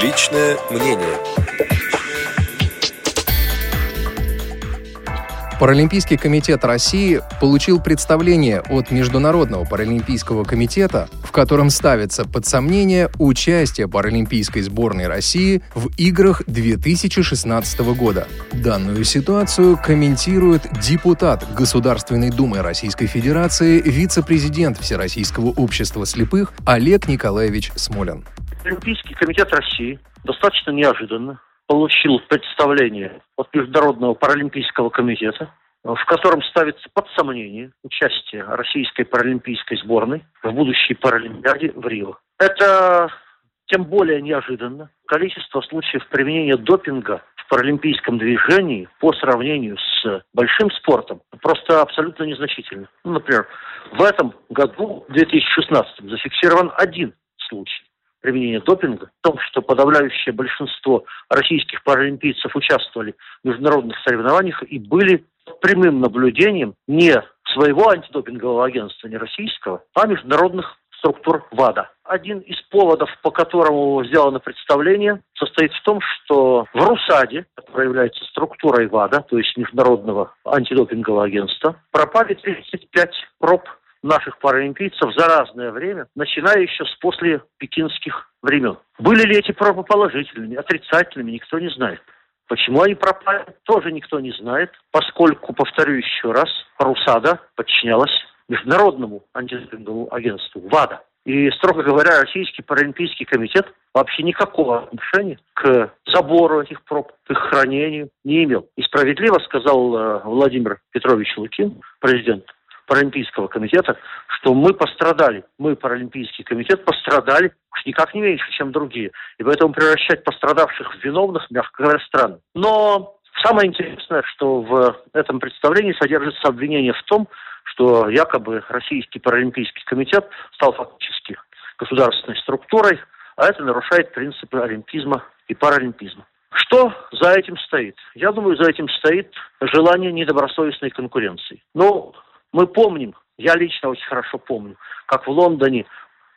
Личное мнение. Паралимпийский комитет России получил представление от Международного паралимпийского комитета, в котором ставится под сомнение участие паралимпийской сборной России в играх 2016 года. Данную ситуацию комментирует депутат Государственной Думы Российской Федерации, вице-президент Всероссийского общества слепых Олег Николаевич Смолин. Олимпийский комитет России достаточно неожиданно получил представление от Международного паралимпийского комитета, в котором ставится под сомнение участие российской паралимпийской сборной в будущей Паралимпиаде в Рио. Это тем более неожиданно. Количество случаев применения допинга в паралимпийском движении по сравнению с большим спортом просто абсолютно незначительно. Ну, например, в этом году, в 2016, зафиксирован один случай применения допинга, в том, что подавляющее большинство российских паралимпийцев участвовали в международных соревнованиях и были прямым наблюдением не своего антидопингового агентства, не российского, а международных структур ВАДА. Один из поводов, по которому сделано представление, состоит в том, что в РУСАДе, которая является структурой ВАДА, то есть Международного антидопингового агентства, пропали 35 проб наших паралимпийцев за разное время, начиная еще с после пекинских времен. Были ли эти пробы положительными, отрицательными, никто не знает. Почему они пропали, тоже никто не знает, поскольку, повторю еще раз, Русада подчинялась Международному антидопинговому агентству ВАДА. И, строго говоря, Российский паралимпийский комитет вообще никакого отношения к забору этих проб, к их хранению не имел. И справедливо сказал э, Владимир Петрович Лукин, президент Паралимпийского комитета, что мы пострадали, мы, Паралимпийский комитет, пострадали уж никак не меньше, чем другие. И поэтому превращать пострадавших в виновных, мягко говоря, странно. Но самое интересное, что в этом представлении содержится обвинение в том, что якобы Российский Паралимпийский комитет стал фактически государственной структурой, а это нарушает принципы олимпизма и паралимпизма. Что за этим стоит? Я думаю, за этим стоит желание недобросовестной конкуренции. Ну, мы помним, я лично очень хорошо помню, как в Лондоне,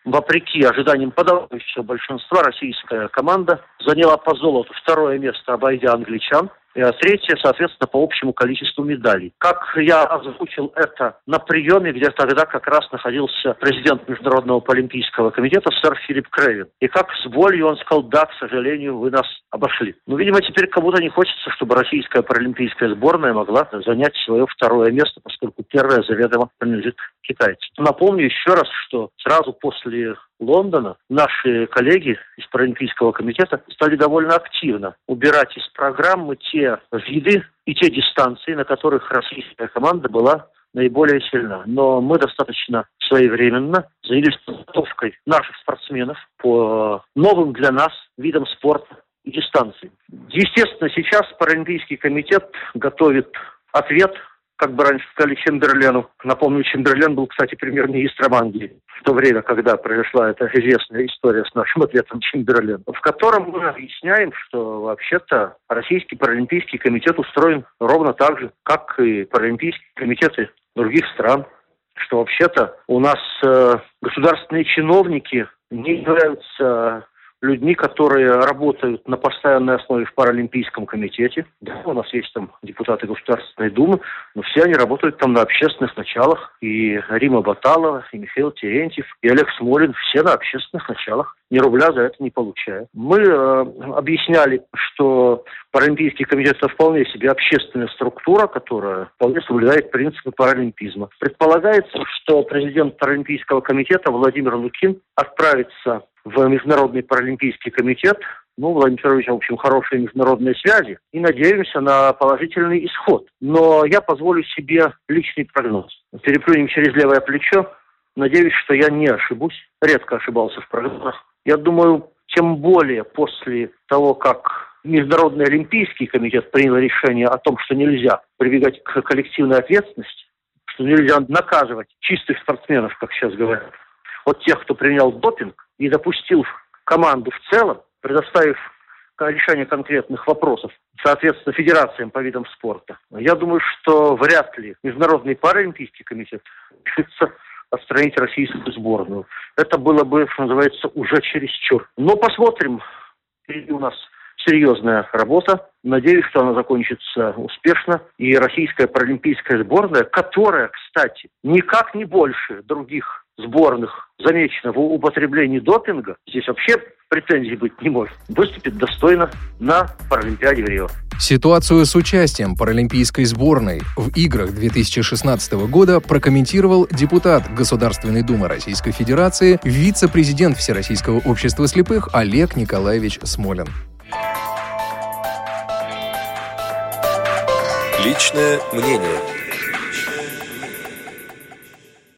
вопреки ожиданиям подавляющего большинства, российская команда заняла по золоту второе место, обойдя англичан – третье, соответственно, по общему количеству медалей. Как я озвучил это на приеме, где тогда как раз находился президент Международного олимпийского комитета сэр Филипп Крейвин. И как с болью он сказал, да, к сожалению, вы нас обошли. Ну, видимо, теперь кому-то не хочется, чтобы российская паралимпийская сборная могла занять свое второе место, поскольку первое заведомо принадлежит китайцам. Напомню еще раз, что сразу после Лондона наши коллеги из Паралимпийского комитета стали довольно активно убирать из программы те виды и те дистанции, на которых российская команда была наиболее сильна. Но мы достаточно своевременно занялись подготовкой наших спортсменов по новым для нас видам спорта и дистанции. Естественно, сейчас Паралимпийский комитет готовит ответ как бы раньше сказали, Чемберлену. Напомню, Чемберлен был, кстати, премьер-министром Англии в то время, когда произошла эта известная история с нашим ответом Чемберленом, в котором мы объясняем, что вообще-то Российский паралимпийский комитет устроен ровно так же, как и паралимпийские комитеты других стран, что вообще-то у нас э, государственные чиновники не являются людьми, которые работают на постоянной основе в Паралимпийском комитете. Да, у нас есть там депутаты Государственной Думы, но все они работают там на общественных началах. И Рима Баталова, и Михаил Терентьев, и Олег Смолин, все на общественных началах. Ни рубля за это не получая. Мы э, объясняли, что Паралимпийский комитет это вполне себе общественная структура, которая вполне соблюдает принципы паралимпизма. Предполагается, что президент Паралимпийского комитета Владимир Лукин отправится в Международный паралимпийский комитет. Ну, Владимир Петрович, в общем, хорошие международные связи. И надеемся на положительный исход. Но я позволю себе личный прогноз. Переплюнем через левое плечо. Надеюсь, что я не ошибусь. Редко ошибался в прогнозах. Я думаю, тем более после того, как Международный олимпийский комитет принял решение о том, что нельзя прибегать к коллективной ответственности, что нельзя наказывать чистых спортсменов, как сейчас говорят, от тех, кто принял допинг, и допустил команду в целом, предоставив решение конкретных вопросов, соответственно, федерациям по видам спорта. Я думаю, что вряд ли Международный паралимпийский комитет решится отстранить российскую сборную. Это было бы, что называется, уже чересчур. Но посмотрим. Впереди у нас серьезная работа. Надеюсь, что она закончится успешно. И российская паралимпийская сборная, которая, кстати, никак не больше других сборных замечено в употреблении допинга, здесь вообще претензий быть не может, выступит достойно на Паралимпиаде в Рио. Ситуацию с участием паралимпийской сборной в играх 2016 года прокомментировал депутат Государственной Думы Российской Федерации, вице-президент Всероссийского общества слепых Олег Николаевич Смолин. Личное мнение.